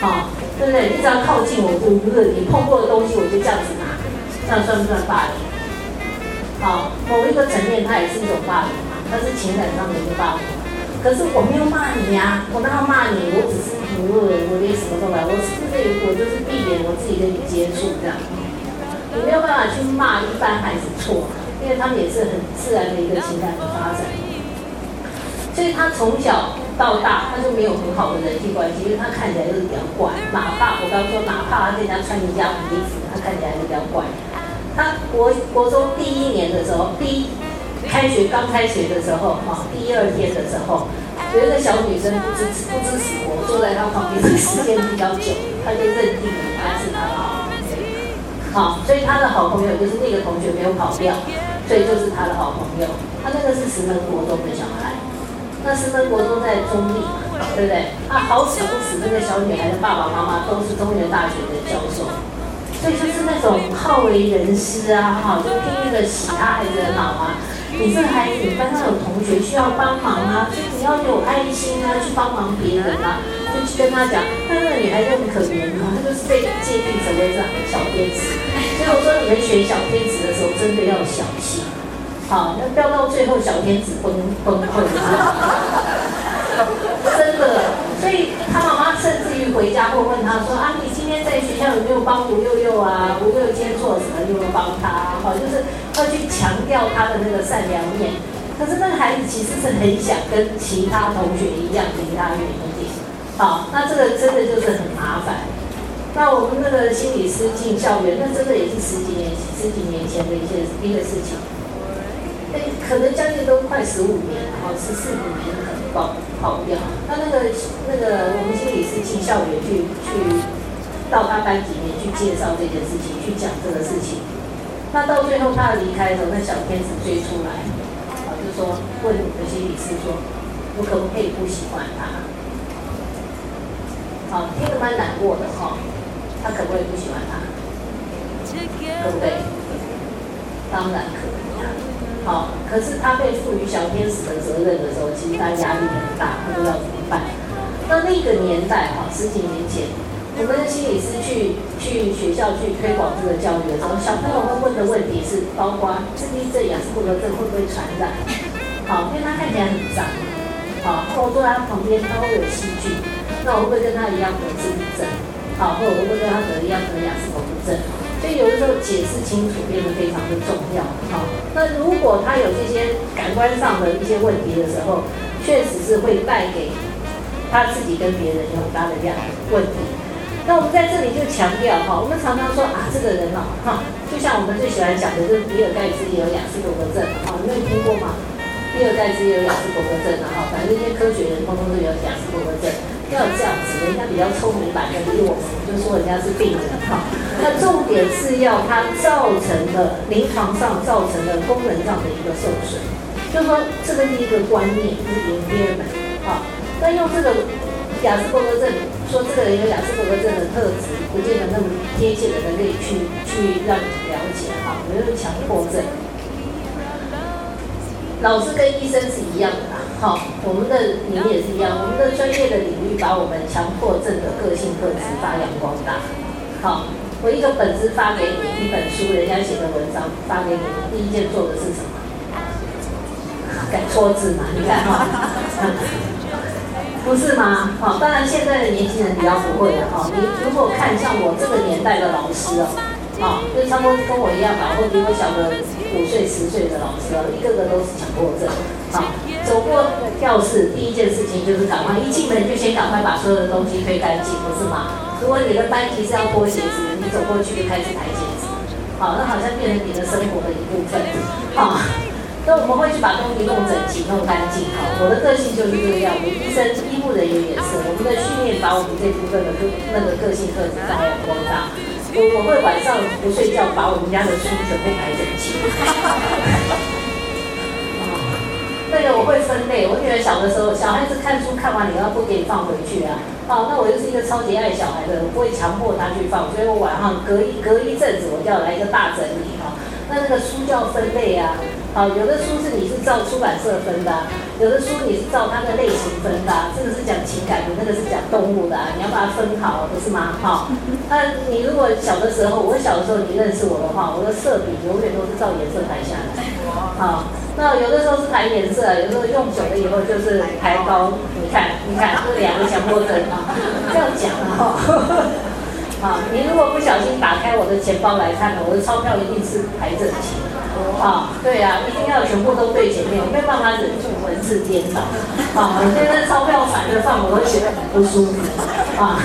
好。对不对？你只要靠近我，就不是你碰过的东西，我就这样子拿，这样算不算霸凌？好，某一个层面，它也是一种霸凌嘛，它是情感上的一个霸凌。可是我没有骂你呀，我哪有骂你？我只是不，我连什么都没有，我是不是我就是避免我自己跟你接触这样？你没有办法去骂一般孩子错，因为他们也是很自然的一个情感的发展。所以他从小。到大他就没有很好的人际关系，因为他看起来就是比较怪。哪怕我刚说，哪怕他人家穿人家衣服，他看起来是比较怪。他国国中第一年的时候，第一开学刚开学的时候，哈，第二天的时候，有一个小女生不知不知死活坐在他旁边的，时间比较久，他就认定了他是他的好朋友。好，所以他的好朋友就是那个同学没有跑掉，所以就是他的好朋友。他那个是石门国中的小孩。那是分国都在中立嘛，对不对？啊，好死不死，这个小女孩的爸爸妈妈都是中原大学的教授，所以就是那种好为人师啊，哈，就拼命的洗他孩子的脑啊。你这个孩子，你班上有同学需要帮忙啊，所以你要有爱心啊，去帮忙别人啊，就去跟他讲。但那个女孩就很可怜啊，她就是被界定成为这样的小天使。所以我说，你们选小天使的时候，真的要小心。好，那飙到最后，小天子崩崩溃了，真的。所以他妈妈甚至于回家会问他说：“啊，你今天在学校有没有帮吴六六啊？吴六六今天做了什么？有没有帮他？”好，就是要去强调他的那个善良面。可是那个孩子其实是很想跟其他同学一样离他远一点。好，那这个真的就是很麻烦。那我们那个心理师进校园，那真的也是十几年、十几年前的一些一个事情。可能将近都快十五年，了十四五年可能跑跑不掉。他那个那个我们心理师进校园去去到他班级里面去介绍这件事情，去讲这个事情。那到最后他离开的时候，那小天使追出来，啊，就说问我们心理师说，我可不可以不喜欢他？好，听得蛮难过的哈。他可不可以不喜欢他？可不可以？当然可。好，可是他被赋予小天使的责任的时候，其实他压力很大，不知道怎么办。那那个年代哈，十几年前，我们的心理师去去学校去推广这个教育的时候，小朋友会问的问题是：包括自闭症、雅思伯格症会不会传染？好，因为他看起来很脏。好，或坐在他旁边，他会有细菌，那我会不会跟他一样得自闭症？好，或者会不会跟他得一样得雅思伯格症？所以有的时候解释清楚变得非常的重要。好，那如果他有这些感官上的一些问题的时候，确实是会带给他自己跟别人有很大的这样问题。那我们在这里就强调哈，我们常常说啊，这个人哦，哈，就像我们最喜欢讲的，就是比尔盖茨也有雅斯伯格症，哈，你有听过吗？比尔盖茨也有雅斯伯格症，哈，反正这些科学人通通都有雅斯伯格症。要这样子，人家比较聪明版的比我们，就说人家是病人哈。那重点是要它造成的临床上造成的功能上的一个受损，就说这个是一个观念，是 impairment 哈。那用这个雅斯伯格症，说这个人有雅斯伯格症的特质，不见得那么贴切的可以去去让你了解哈。没有强迫症，老师跟医生是一样的啦。好，我们的你们也是一样，我们的专业的领域把我们强迫症的个性特质发扬光大。好，我一个本子发给你，一本书，人家写的文章发给你，第一件做的是什么？改错字嘛？你看哈，<laughs> 不是吗？好，当然现在的年轻人比较不会了哈。你如果看像我这个年代的老师哦，啊，就差不多跟我一样吧，或比我小个五岁、十岁的老师哦，一个个都是强迫症。好，走过教室第一件事情就是赶快一进门就先赶快把所有的东西推干净，不是吗？如果你的班级是要脱鞋子，你走过去就开始抬鞋子，好，那好像变成你的生活的一部分，好。那我们会去把东西弄整齐、弄干净。好，我的个性就是这个样。我医生医护人员也是，我们的训练把我们这部分的个那个个性特质发扬光大。我我会晚上不睡觉，把我们家的书全部排整齐。那个我会分类。我女儿小的时候，小孩子看书看完，你要不给你放回去啊？哦，那我就是一个超级爱小孩的，我不会强迫他去放，所以我晚上隔一隔一阵子，我就要来一个大整理哈。那那个书叫分类啊。好，有的书是你是照出版社分的，有的书你是照它的类型分的，这个是讲情感的，那个是讲动物的，你要把它分好，不是吗？好，那你如果小的时候，我小的时候你认识我的话，我的色笔永远都是照颜色排下来。好，那有的时候是排颜色，有时候用久了以后就是排高。你看，你看这两个强迫症啊，这样讲啊。好，你如果不小心打开我的钱包来看呢，我的钞票一定是排整齐。啊，对呀，一定要全部都对前面，我没有办法忍住文字颠倒。啊，现在钞票反着放，我会觉得很不舒服。啊，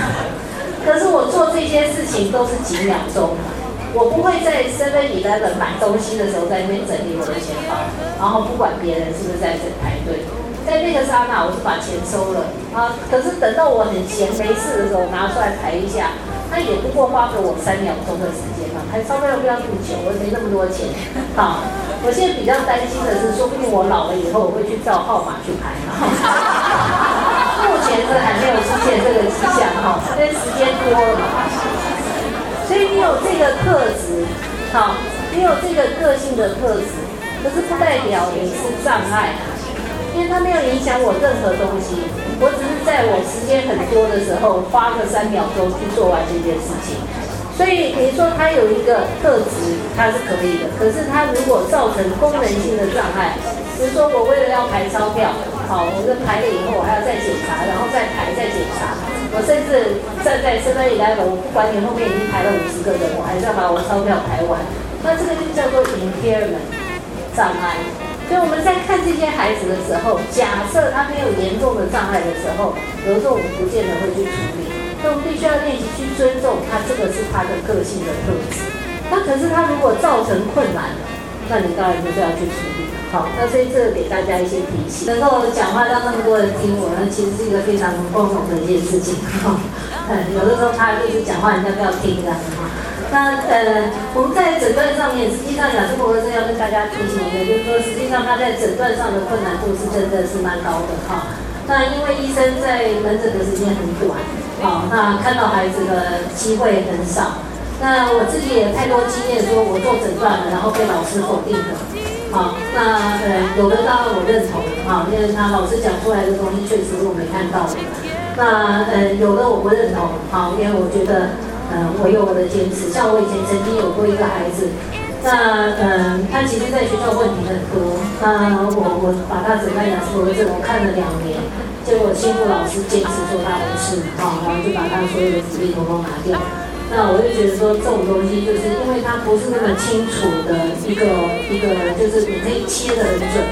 可是我做这些事情都是几秒钟，我不会在 Seven Eleven 买东西的时候在那边整理我的钱包，然后不管别人是不是在这排队，在那个刹那我是把钱收了。啊，可是等到我很闲没事的时候拿出来排一下。他也不过花给我三秒钟的时间嘛，还钞票又不要不久，我没那么多钱。<laughs> 好，我现在比较担心的是，说不定我老了以后我会去照号码去排。<laughs> 目前是还没有出现这个迹象哈，因为时间多了嘛。所以你有这个特质，好，你有这个个性的特质，可是不代表你是障碍，因为它没有影响我任何东西。我只是在我时间很多的时候，花个三秒钟去做完这件事情。所以你说它有一个特质，它是可以的。可是它如果造成功能性的障碍，比如说我为了要排钞票，好，我这排了以后，我还要再检查，然后再排再检查。我甚至站在身边以来，我不管你后面已经排了五十个人，我还是要把我钞票排完。那这个就叫做 impairment 障碍。所以我们在看这些孩子的时候，假设他没有严重的障碍的时候，有时候我们不见得会去处理。所以我们必须要练习去尊重他，这个是他的个性的特质。那可是他如果造成困难了，那你当然就是要去处理。好，那所以这个给大家一些提醒，能够讲话让那么多人听我，那其实是一个非常光荣的一件事情。嗯，有的时候他就是讲话，人家不要听的。那呃，我们在诊断上面，实际上雅思伯格症要跟大家提醒一个，就是说，实际上他在诊断上的困难度是真的是蛮高的哈。那因为医生在门诊的时间很短，好，那看到孩子的机会很少。那我自己也太多经验，说我做诊断了，然后被老师否定的。好，那呃，有的当然我认同，哈，因为他老师讲出来的东西确实是我没看到的。那呃，有的我不认同，好，因为我觉得。嗯，我有我的坚持。像我以前曾经有过一个孩子，那嗯，他其实在学校问题很多。那我我把他诊断雅思伯格症，我看了两年，结果心腹老师坚持说他不是，好，然后就把他所有的纸笔统统拿掉。那我就觉得说这种东西，就是因为他不是那么清楚的一个一个，就是你可以切得很准。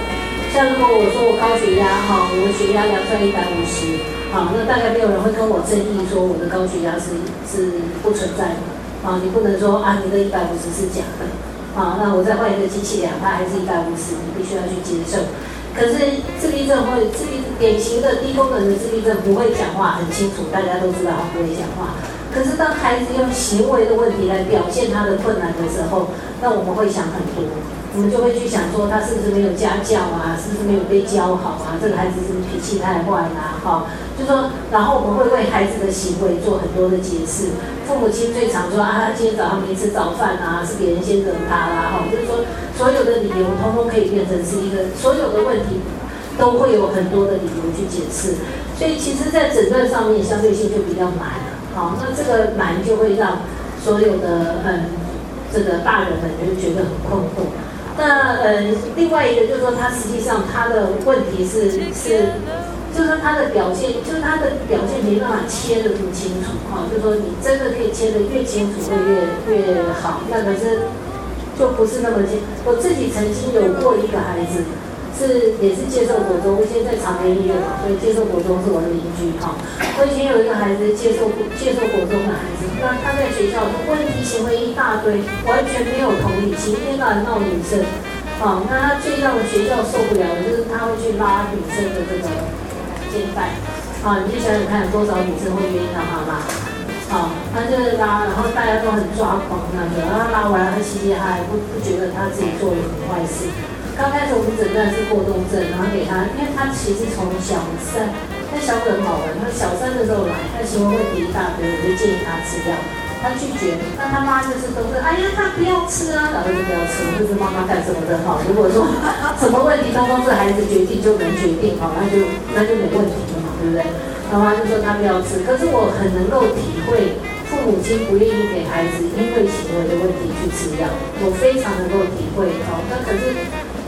像如果我说我高血压，哈，我的血压量在一百五十。好，那大概没有人会跟我争议说我的高血压是是不存在的。啊，你不能说啊，你的一百五十是假的。啊，那我再换一个机器量，它还是一百五十，你必须要去接受。可是自闭症会自闭典型的低功能的自闭症不会讲话很清楚，大家都知道他不会讲话。可是当孩子用行为的问题来表现他的困难的时候，那我们会想很多。我们就会去想说，他是不是没有家教啊？是不是没有被教好啊？这个孩子是不是脾气太坏啦？哈，就说，然后我们会为孩子的行为做很多的解释。父母亲最常说啊，他今天早上没吃早饭啊，是别人先惹他啦，哈，就是说，所有的理由通通可以变成是一个所有的问题。都会有很多的理由去解释。所以其实，在诊断上面相对性就比较难了。好，那这个难就会让所有的嗯这个大人们就觉得很困惑。那呃，另外一个就是说，他实际上他的问题是是。就是他的表现，就是他的表现没办法切得这么清楚哈。就是说，你真的可以切得越清楚会越越好。那可是就不是那么清。我自己曾经有过一个孩子，是也是接受国中，现在长庚医院嘛，所以接受国中是我的邻居哈。我以前有一个孩子接受接受国中的孩子，那他在学校问题行为一大堆，完全没有同理心，一天闹女生。好，那他最让学校受不了的就是他会去拉女生的这个。肩带，啊，你就想想看，多少女生会愿意让他拉？好，他就是拉，然后大家都很抓狂那个，然后拉完他嘻嘻哈哈，不不觉得他自己做了什么坏事。刚开始我们诊断是过动症，然后给他，因为他其实从小三，他小很好玩，他小三的时候来，他行为问题一大堆，我就建议他吃药。他拒绝，那他妈就是都是，哎呀，他不要吃啊，老后就不要吃，就是妈妈干什么的好？如果说什么问题通通是孩子决定就能决定好，那就那就没问题了嘛，对不对？妈妈就说他不要吃，可是我很能够体会父母亲不愿意给孩子因为行为的问题去吃药，我非常能够体会好。那可是。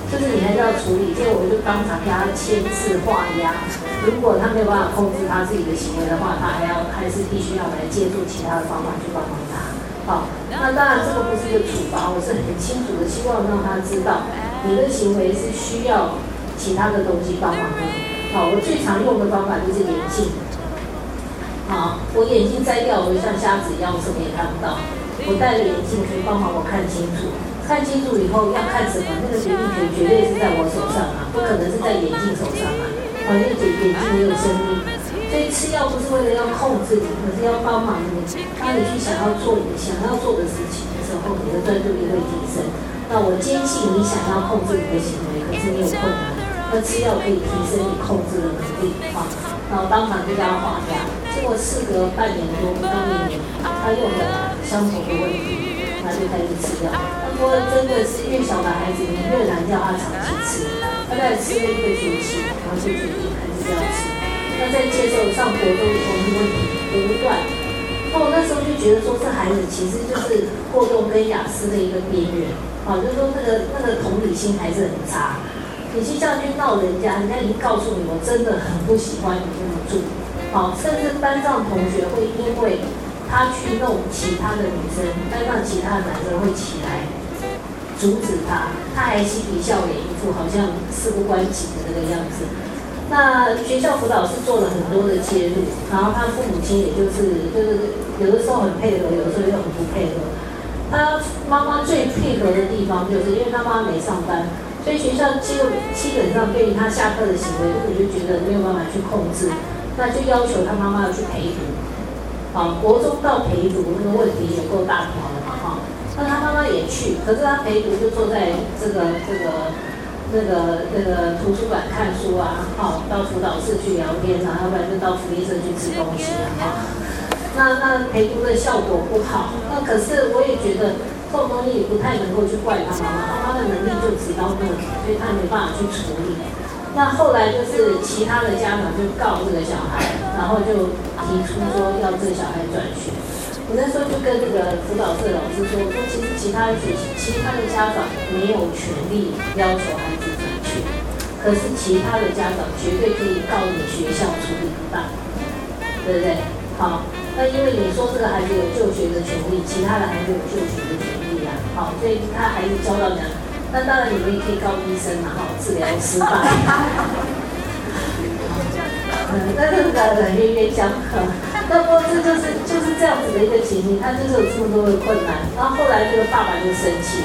就是你还是要处理，结果我就当场给他签字画押。如果他没有办法控制他自己的行为的话，他还要还是必须要来借助其他的方法去帮帮他。好，那当然这个不是一个处罚，我是很清楚的，希望让他知道你的行为是需要其他的东西帮忙的。好，我最常用的方法就是眼镜。好，我眼镜摘掉，我就像瞎子一样，什么也看不到。我戴着眼镜可以帮忙我看清楚。看清楚以后要看什么，那个决定权绝对是在我手上啊，不可能是在眼镜手上啊。好，因为眼眼睛没有生命，所以吃药不是为了要控制你，而是要帮忙你。当你去想要做你想要做的事情的时候，你的专注力会提升。那我坚信你想要控制你的行为，可是你有困难，那吃药可以提升你控制的能力。好，那我当场就叫他画押。结果事隔半年多不到一年，他又了相同的问题。他就开始吃药。他说真的是越小的孩子，你越难叫他长期吃。他在吃了一个学期，然后就决定还是要吃。那在接受上国中以后，问题不断。那我，那时候就觉得说，这孩子其实就是过动跟雅思的一个边缘。好，就是说那个那个同理心还是很差。你去这样去闹人家，人家已经告诉你，我真的很不喜欢你这么做。好，甚至班上同学会因为。他去弄其他的女生，但让其他的男生会起来阻止他，他还嬉皮笑脸，一副好像事不关己的那个样子。那学校辅导是做了很多的介入，然后他父母亲也就是就是有的时候很配合，有的时候又很不配合。他妈妈最配合的地方，就是因为他妈妈没上班，所以学校基本基本上对于他下课的行为，根本就觉得没有办法去控制，那就要求他妈妈要去陪读。啊，国中到陪读那个问题也够大条了嘛，哈。那他妈妈也去，可是他陪读就坐在这个这个那个那个图书馆看书啊，好，到辅导室去聊天啊，要不然就到福利社去吃东西啊，哈。那那陪读的效果不好，那可是我也觉得这种东西不太能够去怪他妈妈，他妈的能力就只到那，所以他没办法去处理。那后来就是其他的家长就告这个小孩，然后就。提出说要这个小孩转学，我那时候就跟这个辅导社老师说，说其实其他的学习，其他的家长没有权利要求孩子转学，可是其他的家长绝对可以告你学校处理不当，对不对？好，那因为你说这个孩子有就学的权利，其他的孩子有就学的权利啊，好，所以他孩子交到讲，那当然你们也可以告医生然后治疗失败。嗯，那这个人冤冤相克，那不这就是就是这样子的一个情形，他就是有这么多的困难。然后后来这个爸爸就生气，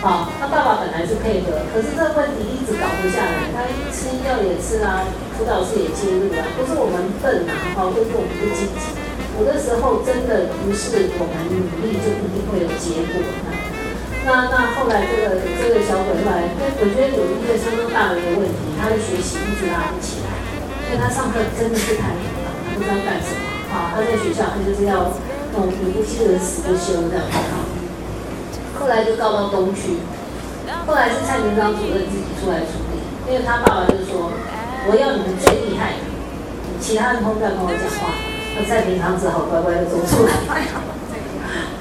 好，他爸爸本来是配合，可是这个问题一直搞不下来，他吃药也吃啊，辅导师也介入啊，不是我们笨啊，好，都是我们不积极。有的时候真的不是我们努力就一定会有结果。那那后来这个这个小鬼后来，我觉得有一个相当大的一个问题，他的学习一直拉不起来。所以他上课真的是太忙了，他不知道干什么啊！他在学校，他就是要那种不记得死不休的啊。后来就告到东区，后来是蔡明章主任自己出来处理。因为他爸爸就说，我要你们最厉害的，其他人都不要跟我讲话，那蔡平常只好乖乖的走出来。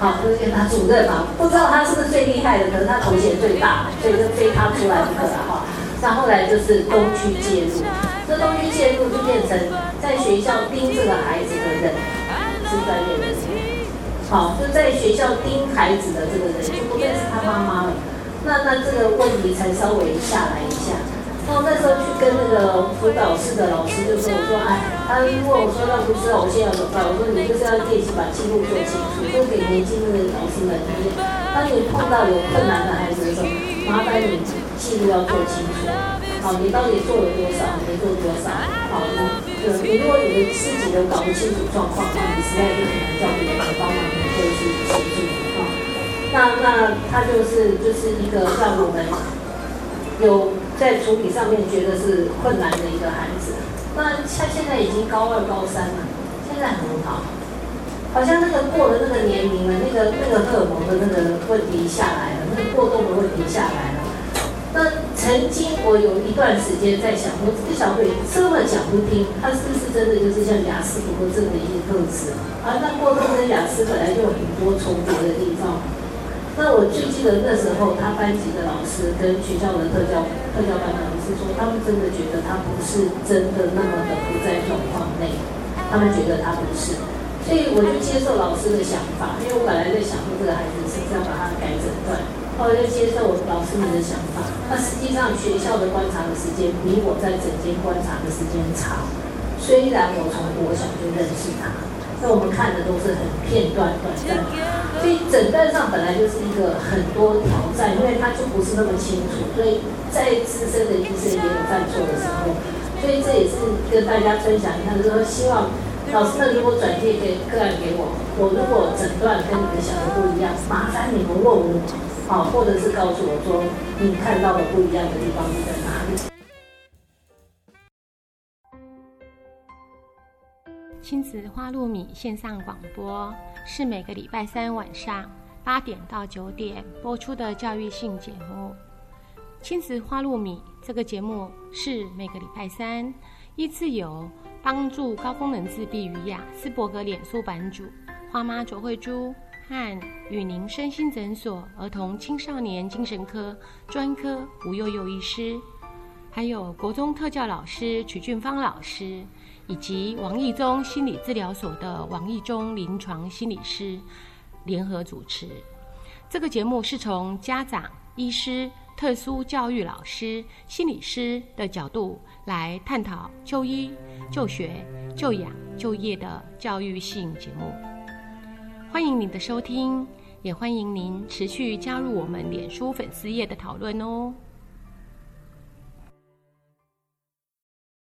好，就跟他主任嘛，不知道他是不是最厉害的，可是他头衔最大，所以就非他出来不可了哈。那后来就是东区介入，这东区介入就变成在学校盯这个孩子的人是专业人士，好，就在学校盯孩子的这个人就不再是他妈妈了，那那这个问题才稍微下来一下。然后那时候去跟那个辅导室的老师就说：“我说，哎，他问我说，那不知道我现在要怎么办？我说你就是要练习把记录做清楚，就给年轻的老师们。当你碰到有困难的孩子的时候，麻烦你记录要做清楚。好，你到底做了多少，没做多少？好，你，你如果你的自己都搞不清楚状况，那你实在是很难叫别人来帮忙，你就去协助。啊，那那他就是就是一个让我们有。”在处理上面觉得是困难的一个孩子，那他现在已经高二高三了，现在很好，好像那个过了那个年龄了，那个那个荷尔蒙的那个问题下来了，那个过动的问题下来了。那曾经我有一段时间在想，我这个小鬼这么讲不听，他是不是真的就是像雅思不过症的一些特质啊？那过动跟雅思本来就有很多重叠的地方。那我就记得那时候，他班级的老师跟学校的特教特教班的老师说，他们真的觉得他不是真的那么的不在状况内，他们觉得他不是，所以我就接受老师的想法，因为我本来在想说这个孩子是不是要把他改诊断，后来就接受我老师们的想法。那实际上学校的观察的时间比我在整间观察的时间长，虽然我从国小就认识他。那我们看的都是很片段、短暂，所以诊断上本来就是一个很多挑战，因为他就不是那么清楚，所以在资深的医生也有犯错的时候，所以这也是跟大家分享一下，就是说希望老师们如果转介给个案给我，我如果诊断跟你们想的不一样，麻烦你们问我，好，或者是告诉我说你看到的不一样的地方在哪里。亲子花露米线上广播是每个礼拜三晚上八点到九点播出的教育性节目。亲子花露米这个节目是每个礼拜三依次由帮助高功能自闭与雅斯伯格脸书版主花妈卓慧珠和与您身心诊所儿童青少年精神科专科吴幼幼医师，还有国中特教老师曲俊芳老师。以及王义中心理治疗所的王义中临床心理师联合主持。这个节目是从家长、医师、特殊教育老师、心理师的角度来探讨就医、就学、就养、就业的教育性节目。欢迎您的收听，也欢迎您持续加入我们脸书粉丝页的讨论哦。